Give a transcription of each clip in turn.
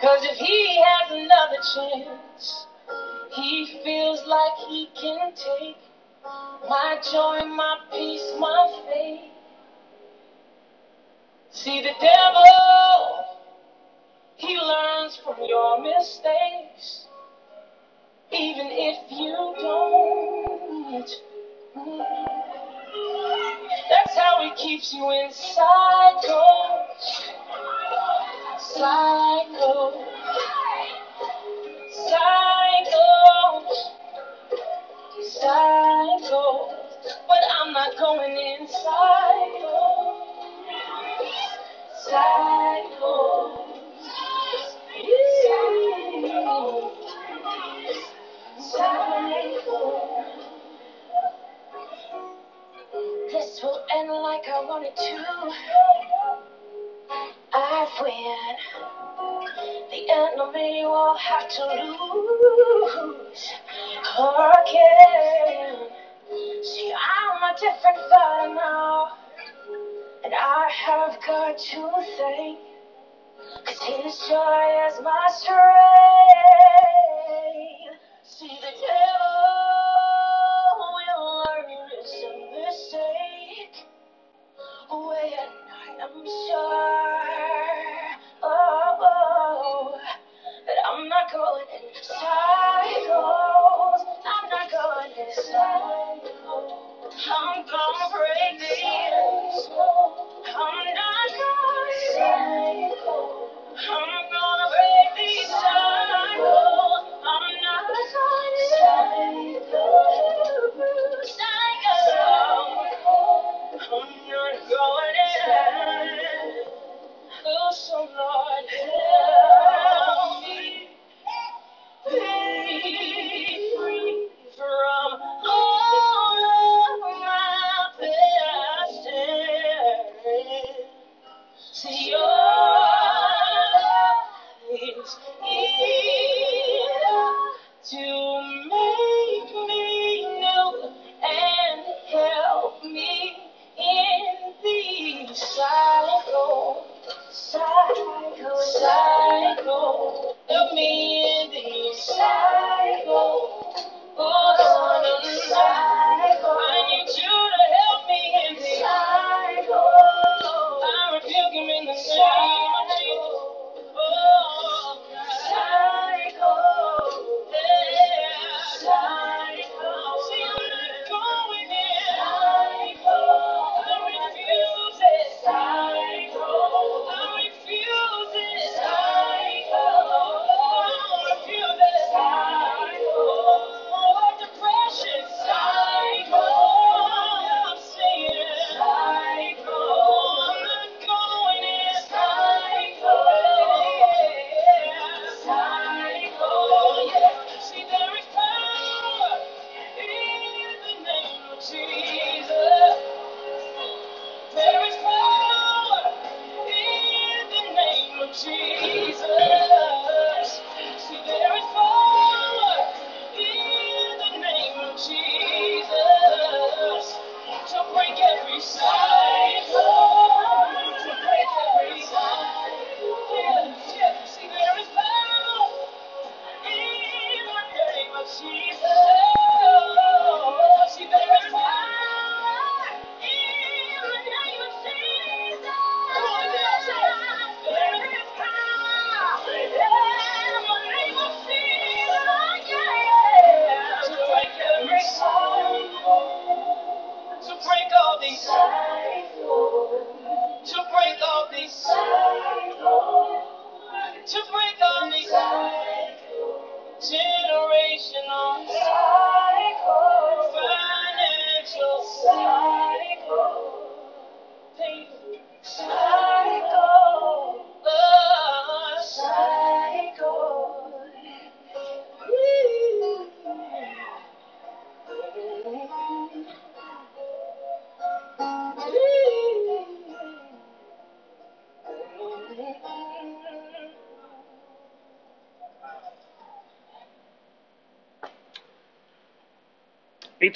Cause if he has another chance, he feels like he can take my joy, my peace, my faith. See the devil, he learns from your mistakes, even if you don't. That's how he keeps you in cycles, cycles, cycles, cycles. But I'm not going in cycles, cycles, cycles. This will end like I wanted to. I win. The enemy will have to lose again. See, I'm a different fighter now. And I have got to thank. Cause his joy is my strength. See, the devil will learn it's a mistake. Way at night, I'm sure. Gonna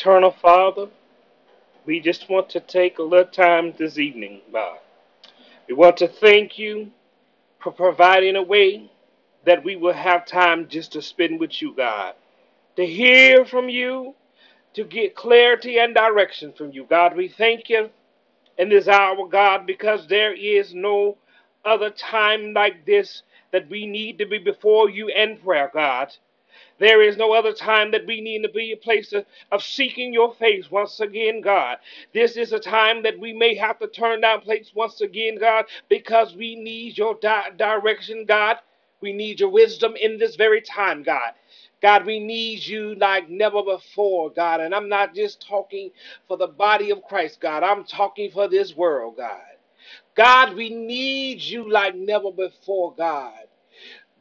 Eternal Father, we just want to take a little time this evening, God. We want to thank you for providing a way that we will have time just to spend with you, God, to hear from you, to get clarity and direction from you. God, we thank you in this hour, God, because there is no other time like this that we need to be before you in prayer, God. There is no other time that we need to be a place of, of, seeking your face once again, God. This is a time that we may have to turn down plates once again, God, because we need your di- direction, God. We need your wisdom in this very time, God. God, we need you like never before, God. And I'm not just talking for the body of Christ, God. I'm talking for this world, God. God, we need you like never before, God.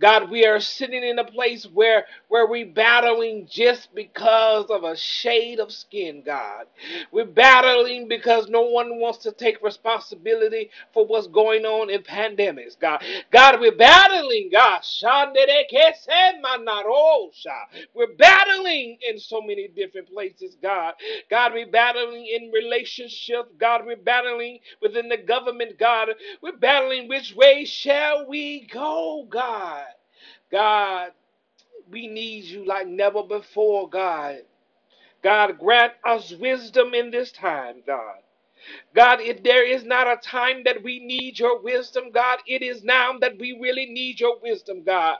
God, we are sitting in a place where where we're battling just because of a shade of skin, God. We're battling because no one wants to take responsibility for what's going on in pandemics, God. God, we're battling, God. We're battling in so many different places, God. God, we're battling in relationships. God, we're battling within the government, God. We're battling which way shall we go, God. God, we need you like never before, God. God, grant us wisdom in this time, God. God, if there is not a time that we need your wisdom, God, it is now that we really need your wisdom, God.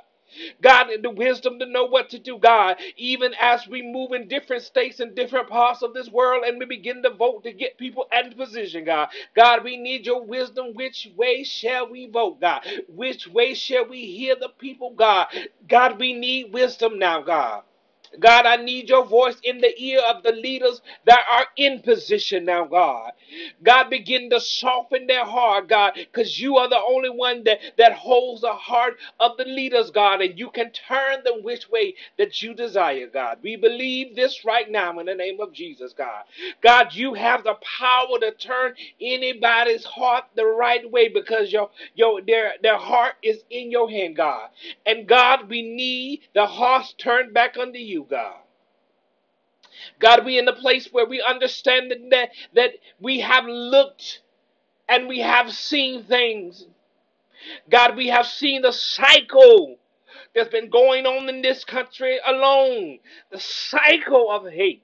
God, the wisdom to know what to do, God, even as we move in different states and different parts of this world and we begin to vote to get people in position, God. God, we need your wisdom. Which way shall we vote, God? Which way shall we hear the people, God? God, we need wisdom now, God. God, I need your voice in the ear of the leaders that are in position now, God. God, begin to soften their heart, God, because you are the only one that, that holds the heart of the leaders, God, and you can turn them which way that you desire, God. We believe this right now in the name of Jesus, God. God, you have the power to turn anybody's heart the right way because your, your their, their heart is in your hand, God. And God, we need the hearts turned back unto you, God. God, we in the place where we understand that, that we have looked and we have seen things. God, we have seen the cycle that's been going on in this country alone. The cycle of hate.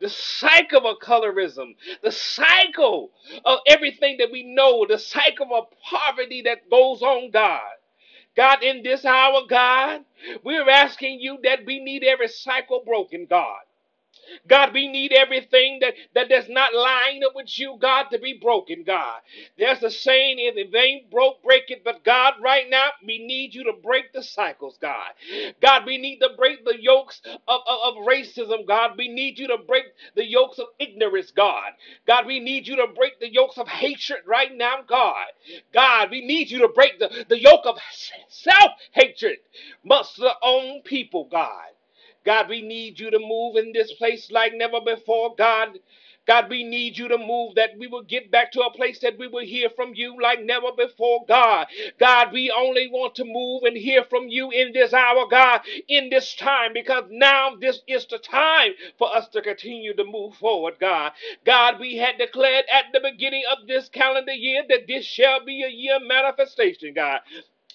The cycle of colorism, the cycle of everything that we know, the cycle of poverty that goes on, God. God, in this hour, God, we're asking you that we need every cycle broken, God. God, we need everything that, that does not line up with you, God, to be broken, God. There's a saying, if it ain't broke, break it. But God, right now, we need you to break the cycles, God. God, we need to break the yokes of, of, of racism, God. We need you to break the yokes of ignorance, God. God, we need you to break the yokes of hatred right now, God. God, we need you to break the, the yoke of self hatred amongst the own people, God. God, we need you to move in this place like never before, God. God, we need you to move that we will get back to a place that we will hear from you like never before, God. God, we only want to move and hear from you in this hour, God, in this time, because now this is the time for us to continue to move forward, God. God, we had declared at the beginning of this calendar year that this shall be a year manifestation, God.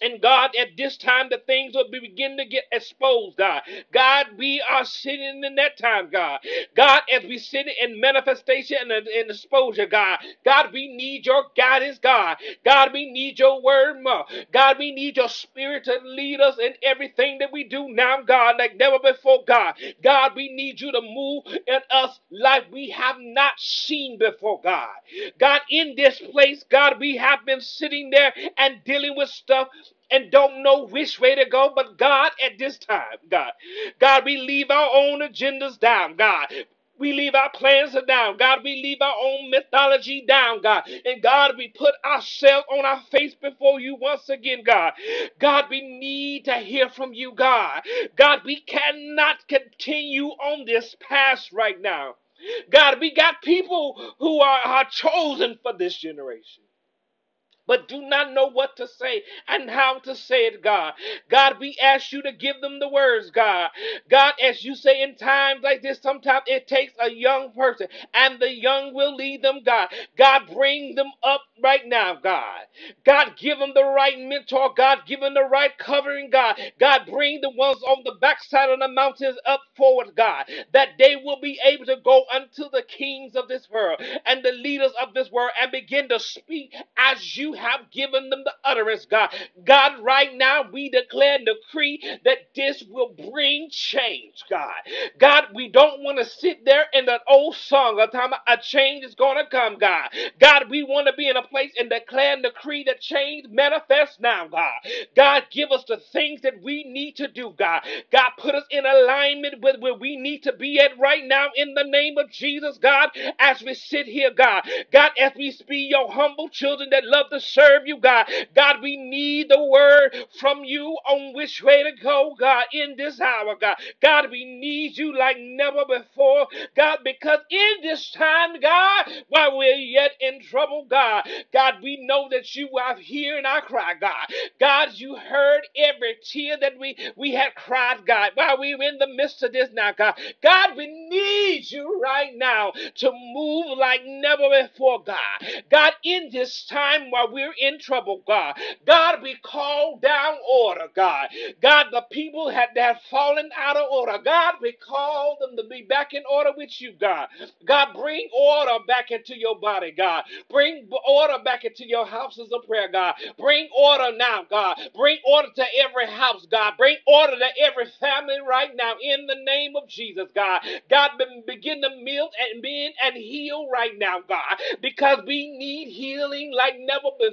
And God, at this time, the things will begin to get exposed, God. God, we are sitting in that time, God. God, as we sit in manifestation and in exposure, God. God, we need your guidance, God. God, we need your word more. God, we need your spirit to lead us in everything that we do now, God, like never before, God. God, we need you to move in us like we have not seen before, God. God, in this place, God, we have been sitting there and dealing with stuff and don't know which way to go. But God, at this time, God, God, we leave our own agendas down, God. We leave our plans down, God. We leave our own mythology down, God. And God, we put ourselves on our face before you once again, God. God, we need to hear from you, God. God, we cannot continue on this path right now. God, we got people who are, are chosen for this generation. But do not know what to say and how to say it, God. God, we ask you to give them the words, God. God, as you say in times like this, sometimes it takes a young person, and the young will lead them, God. God, bring them up right now, God. God, give them the right mentor, God. Give them the right covering, God. God, bring the ones on the backside of the mountains up forward, God, that they will be able to go unto the kings of this world and the leaders of this world and begin to speak as you have given them the utterance, God. God, right now we declare and decree that this will bring change, God. God, we don't want to sit there in that old song of time a change is going to come, God. God, we want to be in a place and declare and decree that change manifests now, God. God, give us the things that we need to do, God. God, put us in alignment with where we need to be at right now in the name of Jesus, God, as we sit here, God. God, as we speak your humble children that love to serve you, God. God, we need the word from you on which way to go, God, in this hour, God. God, we need you like never before, God, because in this time, God, while we're yet in trouble, God, God, we know that you are hearing our cry, God. God, you heard every tear that we, we had cried, God, while we were in the midst of this now, God. God, we need you right now to move like never before, God. God, in this time while we're in trouble, God, God, we call down order, God. God, the people had that fallen out of order. God, we call them to be back in order with you, God. God, bring order back into your body, God. Bring order back into your houses of prayer, God. Bring order now, God. Bring order to every house, God. Bring order to every family right now in the name of Jesus, God. God, begin to melt and mend and heal right now, God, because we need healing like never before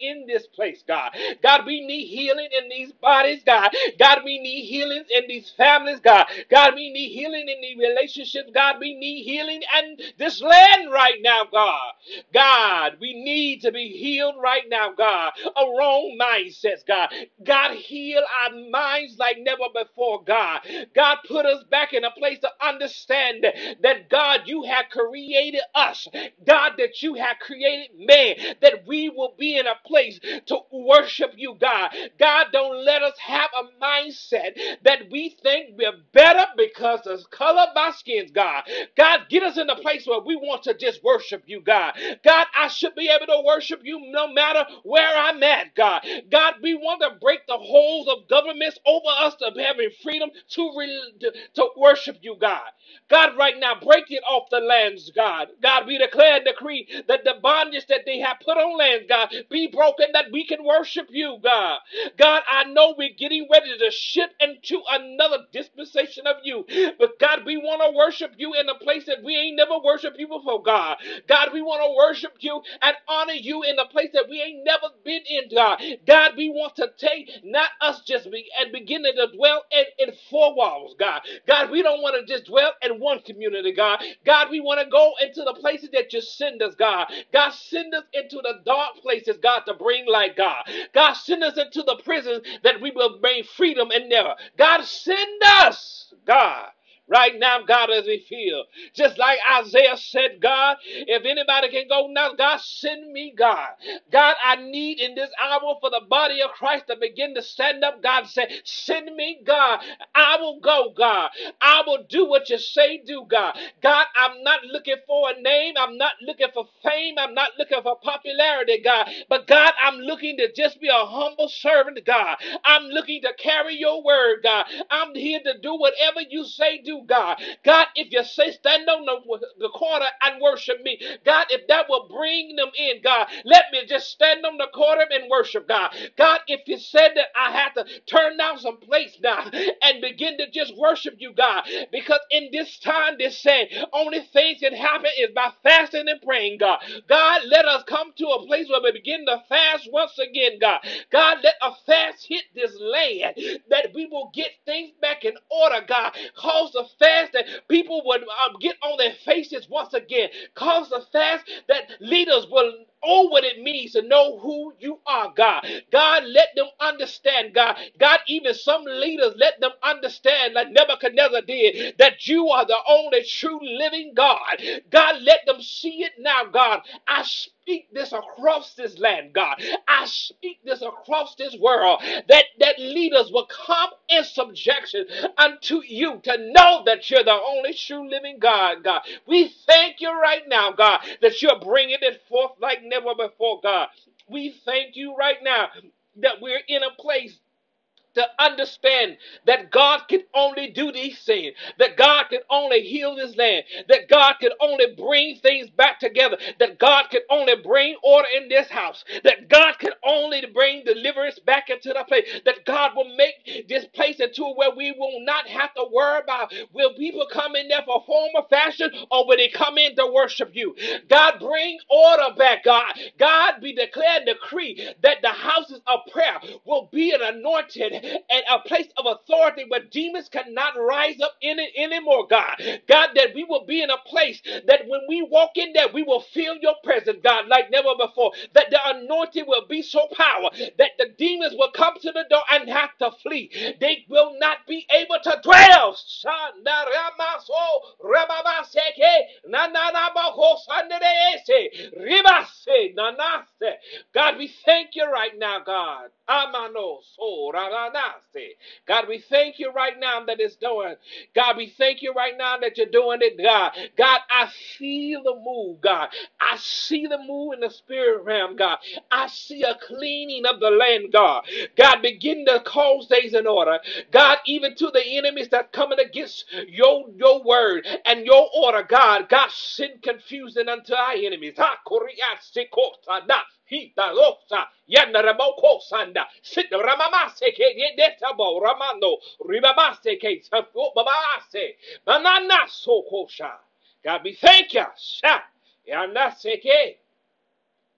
in this place, God. God, we need healing in these bodies, God. God, we need healing in these families, God. God, we need healing in these relationships, God. We need healing and this land right now, God. God, we need to be healed right now, God. A wrong mindsets, God. God, heal our minds like never before, God. God, put us back in a place to understand that, God, you have created us. God, that you have created man, that we will be in a place to worship you, God. God, don't let us have a mindset that we think we're better because of the color of our skins, God. God, get us in a place where we want to just worship you, God. God, I should be able to worship you no matter where I'm at, God. God, we want to break the holds of governments over us to having freedom to, re- to, to worship you, God. God, right now, break it off the lands, God. God, we declare and decree that the bondage that they have put on lands, God, be broken that we can worship you, God. God, I know we're getting ready to shift into another dispensation of you, but God, we want to worship you in a place that we ain't never worshiped you before, God. God, we want to worship you and honor you in a place that we ain't never been in, God. God, we want to take not us just be and beginning to dwell in, in four walls, God. God, we don't want to just dwell in one community, God. God, we want to go into the places that you send us, God. God, send us into the dark places, God, to bring light, God. God, send us into the prisons that we will bring freedom and never. God, send us, God. Right now, God, as we feel. Just like Isaiah said, God, if anybody can go now, God, send me, God. God, I need in this hour for the body of Christ to begin to stand up. God said, send me, God. I will go, God. I will do what you say do, God. God, I'm not looking for a name. I'm not looking for fame. I'm not looking for popularity, God. But God, I'm looking to just be a humble servant, God. I'm looking to carry your word, God. I'm here to do whatever you say do, God. God, if you say stand on the, corner and worship me, God, if that will bring them in, God, let me just stand on the corner and worship, God. God, if you said that I have to turn down some place now and begin to just worship you, God, because in this time, this saying, only things that happen is by fasting and praying, God. God, let us come to a place where we begin to fast once again, God. God, let a fast hit this land that we will get things back in order, God. Cause the fast that people would um, get on their faces once again. Cause the fast that leaders will Oh, what it means to know who you are, God. God, let them understand, God. God, even some leaders, let them understand, like Nebuchadnezzar did, that you are the only true living God. God, let them see it now, God. I speak this across this land, God. I speak this across this world that, that leaders will come in subjection unto you to know that you're the only true living God, God. We thank you right now, God, that you're bringing it forth like never before, God. We thank you right now that we're in a place to understand that God can only do these things, that God can only heal this land, that God can only bring things back together, that God can only bring order in this house, that God can only bring deliverance back into the place, that God will make this place into where we will not have to worry about will people come in there for form or fashion or will they come in to worship you. God, bring order back, God. God, be declared decree that the houses of prayer will be an anointed and a place of authority where demons cannot rise up in it anymore, God. God, that we will be in a place that when we walk in there, we will feel your presence, God, like never before. That the anointing will be so powerful that the demons will come to the door and have to flee. They will not be able to dwell. God, we thank you right now, God. Amano, so. Eh? God, we thank you right now that it's doing. God, we thank you right now that you're doing it, God. God, I feel the move, God. I see the move in the spirit realm, God. I see a cleaning of the land, God. God, begin to cause things in order. God, even to the enemies that coming against your, your word and your order, God. God, send confusion unto our enemies. Hita losa yana ramoko sanda sit ramamase ke yedetabo ramando ribabase ke safo babase banana sokosha God we thank you. Sha yana seke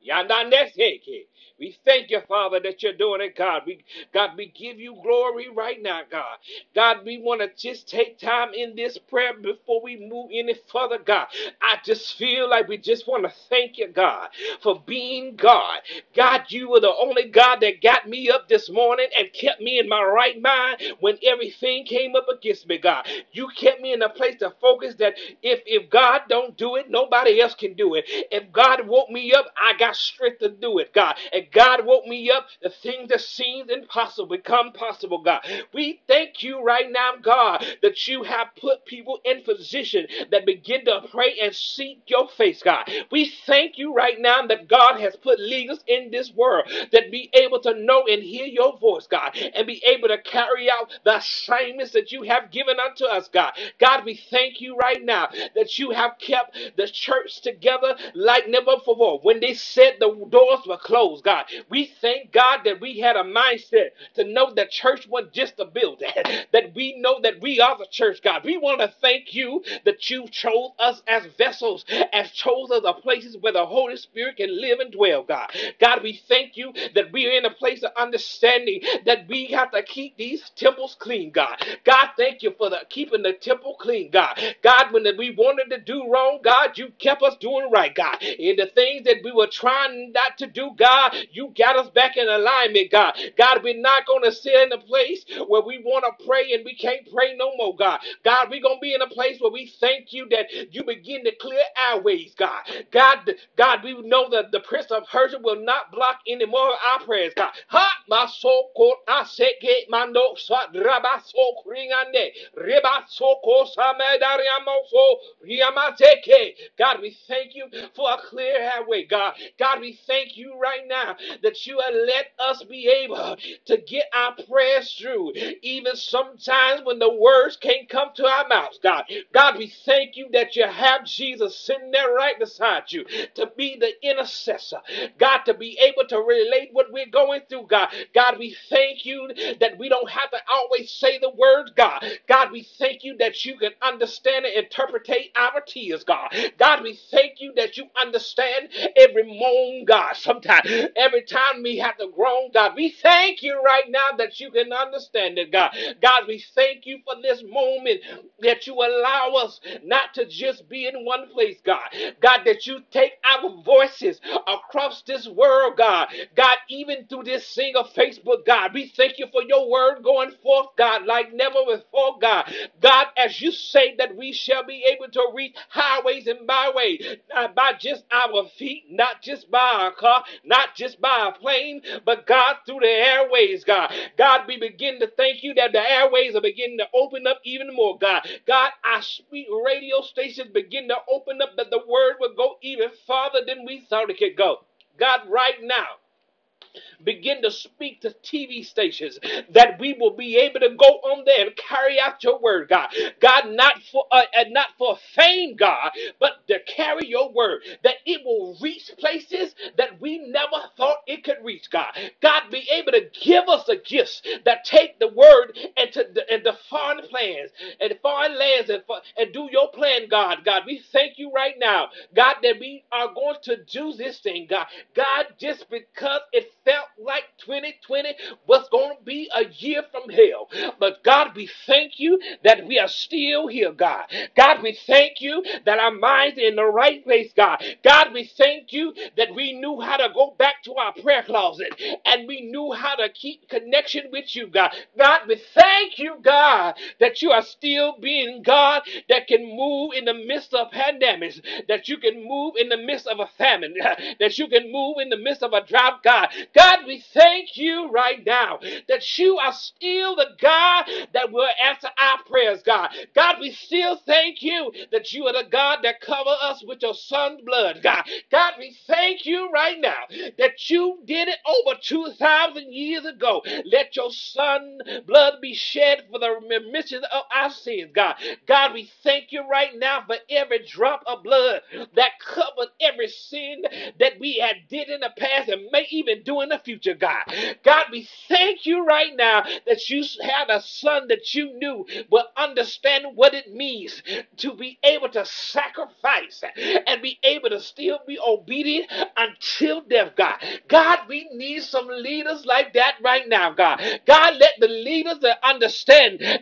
yana neseke we thank you, Father, that you're doing it, God. We, God, we give you glory right now, God. God, we want to just take time in this prayer before we move any further, God. I just feel like we just want to thank you, God, for being God. God, you were the only God that got me up this morning and kept me in my right mind when everything came up against me, God. You kept me in a place to focus that if, if God don't do it, nobody else can do it. If God woke me up, I got strength to do it, God. And God woke me up, the things that seemed impossible become possible, God. We thank you right now, God, that you have put people in position that begin to pray and seek your face, God. We thank you right now that God has put leaders in this world that be able to know and hear your voice, God, and be able to carry out the assignments that you have given unto us, God. God, we thank you right now that you have kept the church together like never before. When they said the doors were closed, God, we thank God that we had a mindset to know that church wasn't just a building, that we know that we are the church, God. We want to thank you that you chose us as vessels, as chose us a places where the Holy Spirit can live and dwell, God. God, we thank you that we are in a place of understanding that we have to keep these temples clean, God. God, thank you for the keeping the temple clean, God. God, when we wanted to do wrong, God, you kept us doing right, God. In the things that we were trying not to do, God, you got us back in alignment, God. God, we're not going to sit in a place where we want to pray and we can't pray no more, God. God, we're going to be in a place where we thank you that you begin to clear our ways, God. God, God, we know that the Prince of Persia will not block any more of our prayers, God. Ha, my soul, I say, get my no, rabaso, ringande, rebaso, kosamedariamoso, riamateke. God, we thank you for a clear highway, God. God, we thank you right now that you have let us be able to get our prayers through, even sometimes when the words can't come to our mouths, God. God, we thank you that you have Jesus sitting there right beside you to be the intercessor, God, to be able to relate what we're going through, God. God, we thank you that we don't have to always say the words, God. God, we thank you that you can understand and interpret our tears, God. God, we thank you that you understand every moan, God. Sometimes, every time we have to groan, God, we thank you right now that you can understand it, God. God, we thank you for this moment that you allow us not to just be in one place, God. God, that you take our voices across this world, God. God, even through this single Facebook, God, we thank you for your word going forth, God, like never before, God. God, as you say that we shall be able to reach highways and byways, by just our feet, not just by a car, not just by a plane, but God, through the airways, God. God, we begin to thank you that the airways are beginning to open up even more, God. God, our sweet radio stations begin to open up that the word will go even farther than we thought it could go. God, right now, begin to speak to TV stations that we will be able to go on there and carry out your word, God. God, not for uh, and not for fame, God, but to carry your word that it will reach places that we never thought it could reach, God. God, be able to give us the gifts that take the word and the foreign plans and foreign lands and, and do your plan, God. God, we thank you right now, God, that we are going to do this thing, God. God, just because it felt like 2020 was going to be a year from hell. But God, we thank you that we are still here, God. God, we thank you that our minds are in the right place, God. God, we thank you that we knew how to go back to our prayer closet and we knew how to keep connection with you, God. God, we thank you, God, that you are still being God that can move in the midst of pandemics, that you can move in the midst of a famine, that you can move in the midst of a drought, God. God, we thank you right now that you are still the God that will answer our prayers, God. God, we still thank you that you are the God that cover us with your son's blood, God. God, we thank you right now that you did it over 2,000 years ago. Let your son blood be shed for the remission of our sins, God. God, we thank you right now for every drop of blood that covered every sin that we had did in the past and may even do in the future, God. God, we thank you right now that you had a son that you knew will understand what it means to be able to sacrifice and be able to still be obedient until death, God. God, we need some leaders like that right now, God. God, let the leaders that understand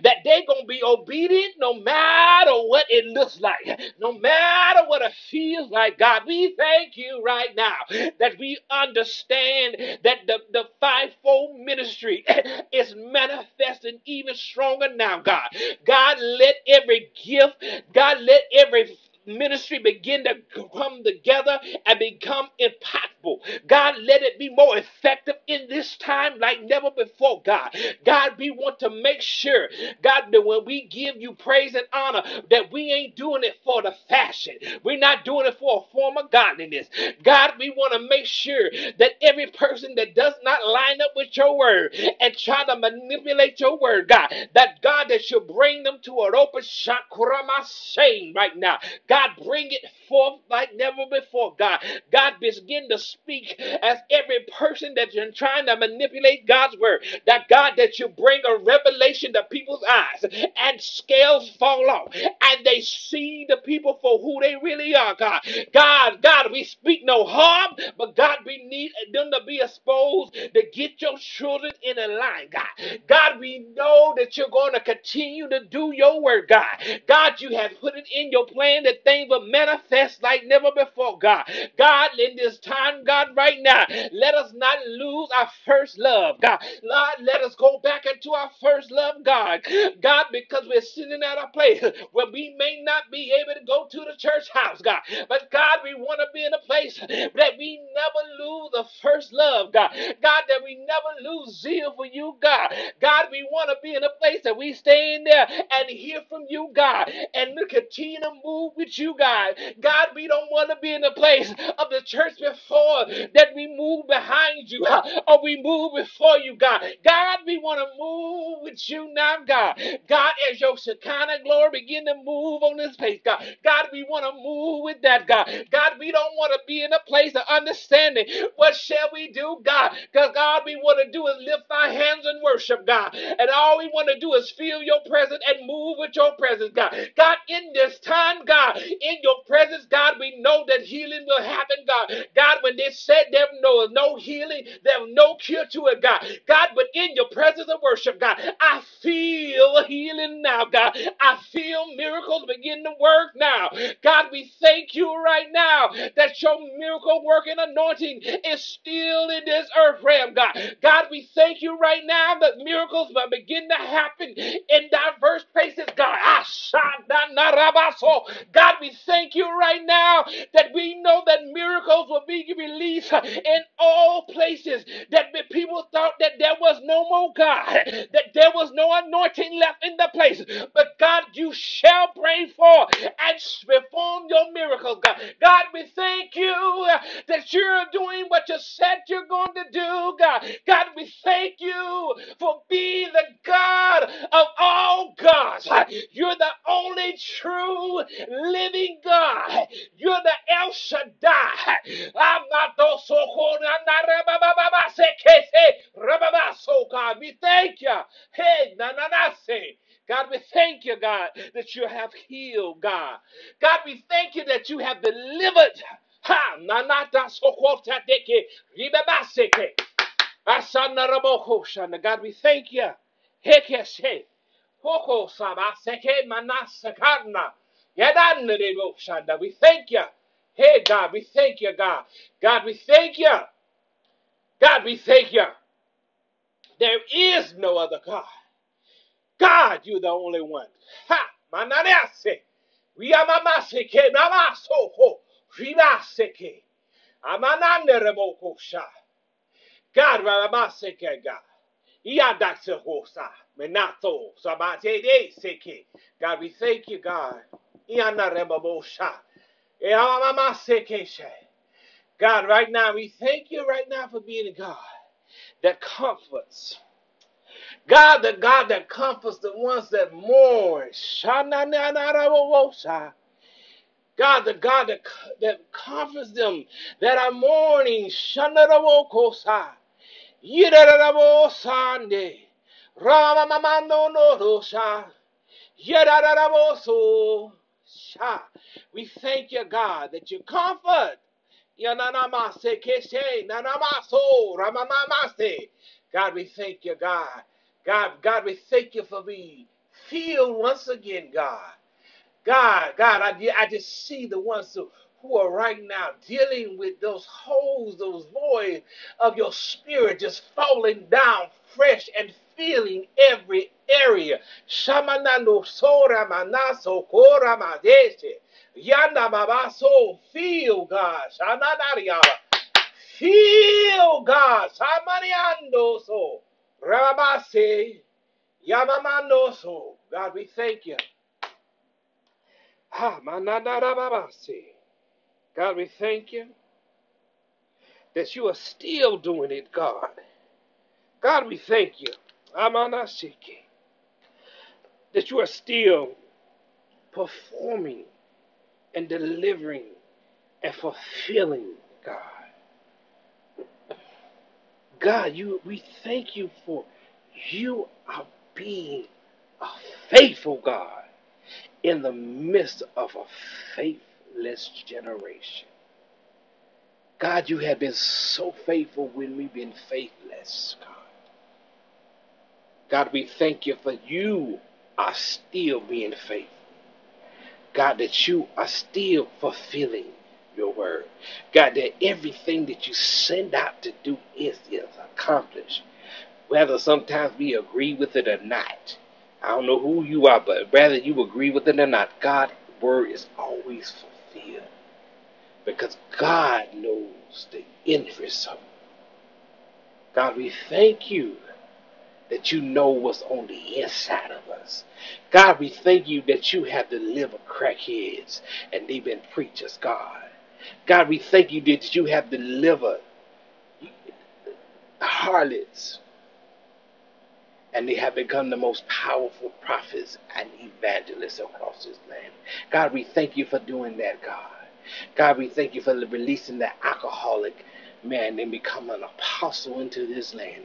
that they're going to be obedient no matter what it looks like, no matter what it feels like, God. We thank you right now that we understand that the, the fivefold ministry is manifesting even stronger now, God. God, let every gift, God, let every ministry begin to come together and become impactful. God, let it be more effective in this time like never before, God. God, we want to make sure, God, that when we give you praise and honor, that we ain't doing it for the fashion. We're not doing it for a form of godliness. God, we want to make sure that every person that does not line up with your word and try to manipulate your word, God, that God, that should bring them to an open shame right now. God, bring it forth like never before, God. God, begin to speak as every person that you're trying to manipulate God's word. That God, that you bring a revelation to people's eyes and scales fall off and they see the people for who they really are, God. God, God, we speak no harm, but God, we need them to be exposed to get your children in a line, God. God, we know that you're going to continue to do your work, God. God, you have put it in your plan that things will manifest like never before, God. God, in this time, God, right now, let us not lose our first love, God. Lord, let us go back into our first love, God. God, because we're sitting at a place where we may not be able to go to the church house, God. But God, we want to be in a place that we never lose the first love, God. God, that we never lose zeal for you, God. God, we want to be in a place that we stay in there and hear from you, God, and continue to move with you, God. God, we don't want to be in the place of the church before that we move behind you or we move before you, God. God, we want to move with you now, God. God, as your Shekinah glory begin to move on this place, God. God, we want to move with that, God. God, we don't want to be in a place of understanding. What shall we do, God? Because, God, we want to do is lift our hands and worship, God. And all we want to do is feel your presence and move with your presence, God. God, in this time, God, in your presence, God, we know that healing will happen, God. God, when they said there was no, healing, there was no cure to it, God. God, but in your presence of worship, God, I feel healing now, God. I feel miracles begin to work now. God, we thank you right now that your miracle working anointing is still in this earth realm, God. God, we thank you right now that miracles will begin to happen in God. God, we thank you right now that we know that miracles will be released in all places. That people thought that there was no more God, that there was no anointing left in the place. But God, you shall pray for and perform your miracles, God. God, we thank you that you're doing what you said you're going to do, God. God, we thank you for being the God of all gods. You're the only true living God. You're the El Shaddai. I'm not those so called. So God, we thank you. Hey, na na na say. God, we thank you, God, that you have healed, God. God, we thank you that you have delivered. Ha, na na da so called tateke, ribabaseke. Asana ah, raboko shana. God, we thank you. Hekeshe. Hoko saba seke manasakana. Yadanne rebo shanda. We thank you. Hey, God, we thank you, God. God, we thank you. God, we thank you. There is no other God. God, you're the only one. Ha! Mananase. Riamamaseke namasoho. Rimaseke. Amanane remoko sha. God, Ramaseke, God. Iadaxehosa. Menato. Sabate de seke. God, we thank you, God. Iana remabosha. Eamamaseke she. God, right now, we thank you right now for being a God that comforts. God, the God that comforts the ones that mourn. Sha-na-na-na-ra-wo-wo-sha. God, the God that, that comforts them that are mourning. Sha-na-ra-wo-ko-sa. Yida-ra-ra-wo-sande. Ra-ma-ma-ma-no-no-ro-sha. Yida-ra-ra-wo-so. Sha. We thank you, God, that you comfort. Yananamase keshe, nanamaso, ramamamase. God, we thank you, God. God, God, we thank you for being filled once again, God. God, God, I, I just see the ones who, who are right now dealing with those holes, those voids of your spirit just falling down fresh and filling every area. Shamanando sora manaso kora madeshe. Yanda babaso, feel God. Shananaria. Feel God. Samaniando so. Rabase. Yamamando so. God, we thank you. Ha, mananarababase. God, we thank you that you are still doing it, God. God, we thank you. Amanashike. That you are still performing and delivering and fulfilling, God. God, you we thank you for you are being a faithful God in the midst of a faithless generation. God, you have been so faithful when we've been faithless, God. God, we thank you for you are still being faithful. God, that you are still fulfilling your word. God, that everything that you send out to do is, is accomplished. Whether sometimes we agree with it or not. I don't know who you are, but whether you agree with it or not, God's word is always fulfilled. Because God knows the interest of it. God, we thank you that you know what's on the inside of us. God, we thank you that you have delivered crackheads and they've been preachers, God. God, we thank you that you have delivered harlots and they have become the most powerful prophets and evangelists across this land. God, we thank you for doing that, God. God, we thank you for releasing that alcoholic man and become an apostle into this land.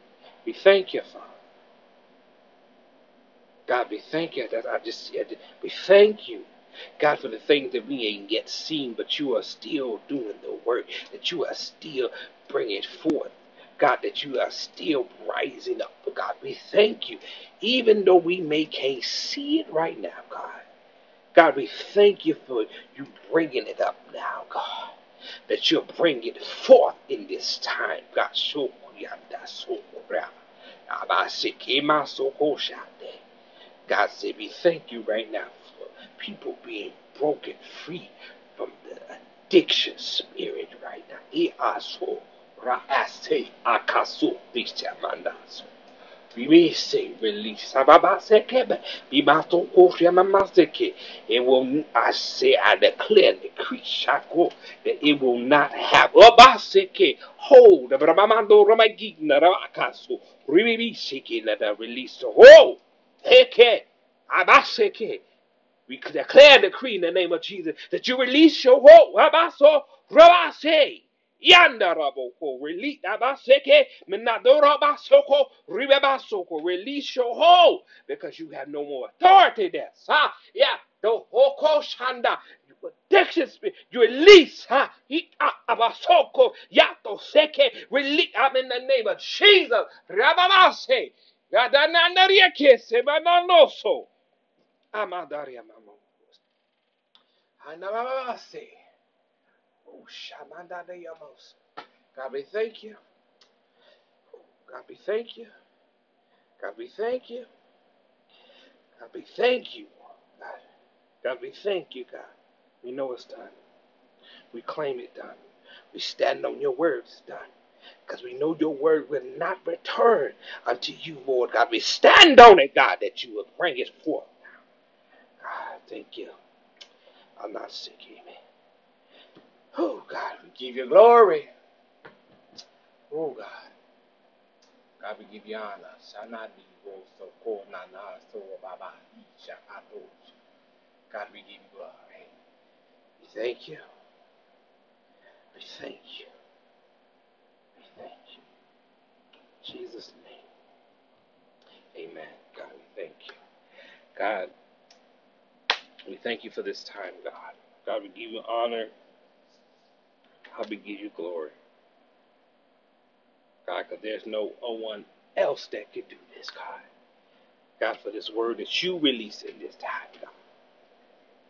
We thank you, Father. God, we thank you that I just we thank you. God, for the things that we ain't yet seen, but you are still doing the work, that you are still bringing forth. God, that you are still rising up. God, we thank you. Even though we may can't see it right now, God. God, we thank you for you bringing it up now, God. That you're bringing it forth in this time, God. God said, we thank you right now for people being broken free from the addiction spirit right now. We release. It will, I say, I declare, decree, shako, that it will not have. Hold. Ramakaso. Release, let her release. Hold. Eke, abaseke. We declare decree in the name of Jesus that you release your hope. Abaso, rabase. Yandaraboko, release Abaseke, Minadorabasoko, Ribabasoko, release your hold because you have no more authority there. Ha, yeah, the Hoko Shanda, addiction spirit, you release, ha, Abasoko, Yato Seke, release, I'm in the name of Jesus, Rababase, Yadanandariake, Sebananoso, Amadaria Mamo, Anamase, Oh, Shamanda de Yamos. God, we thank you. God, we thank you. God, we thank you. God, we thank you. God, God we thank you, God. We know it's done. We claim it done. We stand on your words done. Because we know your word will not return unto you, Lord God. We stand on it, God, that you will bring it forth. God, thank you. I'm not sick, amen. Oh, God, we give you glory. Oh, God. God, we give you honor. Shanadi oh, so ko na na so baba God, we give you glory. We thank you. We thank you. We thank you. In Jesus' name. Amen. God, we thank you. God, we thank you for this time, God. God, we give you honor. God, we give you glory. God, because there's no one else that could do this, God. God, for this word that you release in this time, God.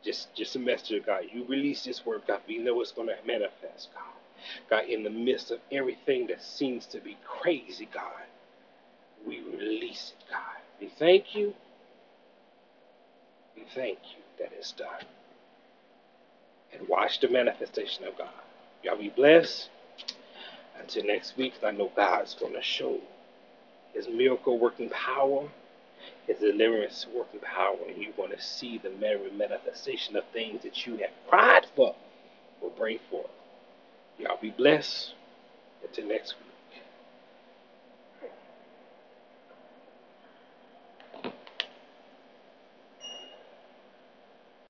Just, just a message, God. You release this word, God. We know it's going to manifest, God. God, in the midst of everything that seems to be crazy, God, we release it, God. We thank you. We thank you that it's done. And watch the manifestation of God. Y'all be blessed. Until next week, I know God's going to show his miracle working power, his deliverance working power, and you're going to see the manifestation of things that you have cried for will bring forth. Y'all be blessed. Until next week.